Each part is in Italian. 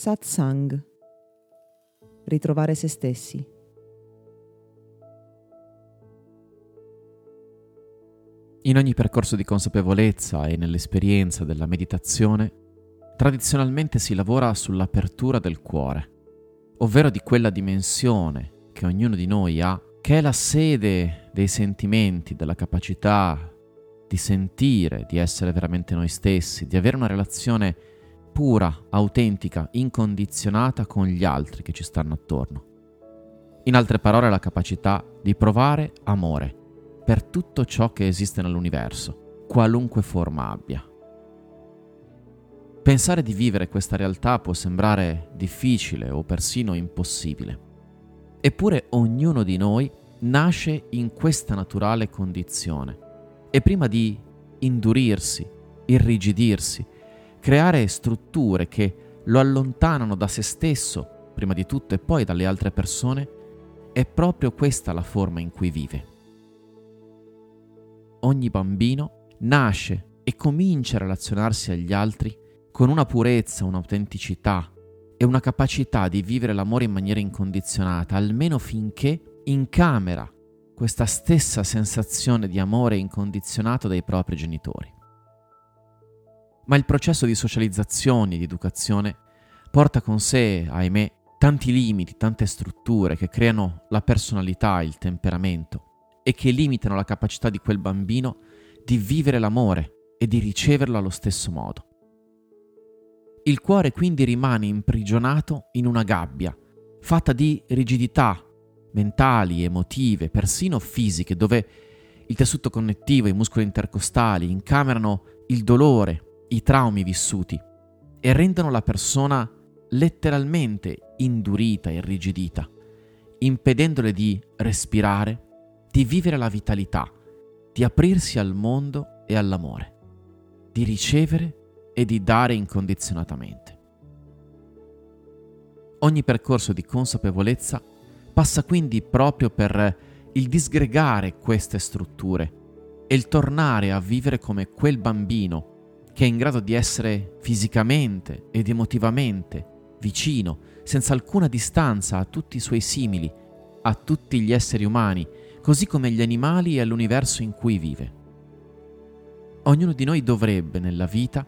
Satsang. Ritrovare se stessi. In ogni percorso di consapevolezza e nell'esperienza della meditazione, tradizionalmente si lavora sull'apertura del cuore, ovvero di quella dimensione che ognuno di noi ha, che è la sede dei sentimenti, della capacità di sentire, di essere veramente noi stessi, di avere una relazione pura, autentica, incondizionata con gli altri che ci stanno attorno. In altre parole, la capacità di provare amore per tutto ciò che esiste nell'universo, qualunque forma abbia. Pensare di vivere questa realtà può sembrare difficile o persino impossibile. Eppure ognuno di noi nasce in questa naturale condizione e prima di indurirsi, irrigidirsi, creare strutture che lo allontanano da se stesso, prima di tutto, e poi dalle altre persone, è proprio questa la forma in cui vive ogni bambino nasce e comincia a relazionarsi agli altri con una purezza, un'autenticità e una capacità di vivere l'amore in maniera incondizionata, almeno finché incamera questa stessa sensazione di amore incondizionato dai propri genitori. Ma il processo di socializzazione e di educazione porta con sé, ahimè, tanti limiti, tante strutture che creano la personalità, il temperamento e che limitano la capacità di quel bambino di vivere l'amore e di riceverlo allo stesso modo. Il cuore quindi rimane imprigionato in una gabbia, fatta di rigidità mentali, emotive, persino fisiche, dove il tessuto connettivo i muscoli intercostali incamerano il dolore, i traumi vissuti e rendono la persona letteralmente indurita e irrigidita, impedendole di respirare, di vivere la vitalità, di aprirsi al mondo e all'amore, di ricevere e di dare incondizionatamente. Ogni percorso di consapevolezza passa quindi proprio per il disgregare queste strutture e il tornare a vivere come quel bambino che è in grado di essere fisicamente ed emotivamente vicino, senza alcuna distanza a tutti i suoi simili, a tutti gli esseri umani così come agli animali e all'universo in cui vive. Ognuno di noi dovrebbe nella vita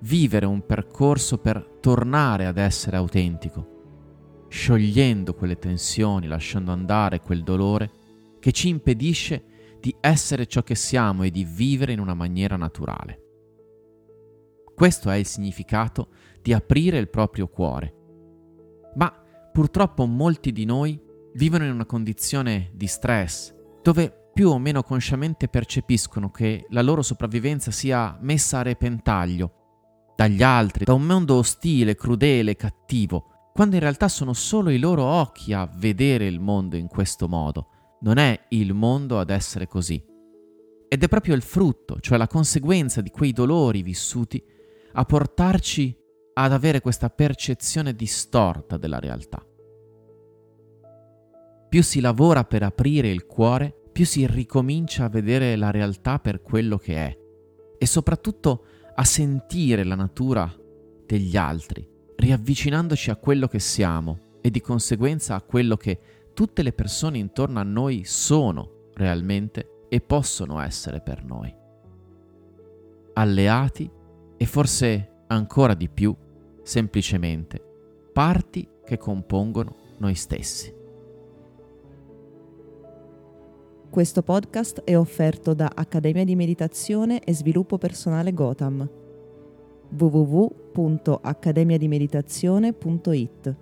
vivere un percorso per tornare ad essere autentico, sciogliendo quelle tensioni, lasciando andare quel dolore che ci impedisce di essere ciò che siamo e di vivere in una maniera naturale. Questo è il significato di aprire il proprio cuore. Ma purtroppo molti di noi vivono in una condizione di stress, dove più o meno consciamente percepiscono che la loro sopravvivenza sia messa a repentaglio dagli altri, da un mondo ostile, crudele, cattivo, quando in realtà sono solo i loro occhi a vedere il mondo in questo modo. Non è il mondo ad essere così. Ed è proprio il frutto, cioè la conseguenza di quei dolori vissuti, a portarci ad avere questa percezione distorta della realtà. Più si lavora per aprire il cuore, più si ricomincia a vedere la realtà per quello che è e soprattutto a sentire la natura degli altri, riavvicinandoci a quello che siamo e di conseguenza a quello che tutte le persone intorno a noi sono realmente e possono essere per noi. Alleati e forse ancora di più, semplicemente, parti che compongono noi stessi. Questo podcast è offerto da Accademia di Meditazione e Sviluppo Personale Gotham www.accademiadimeditazione.it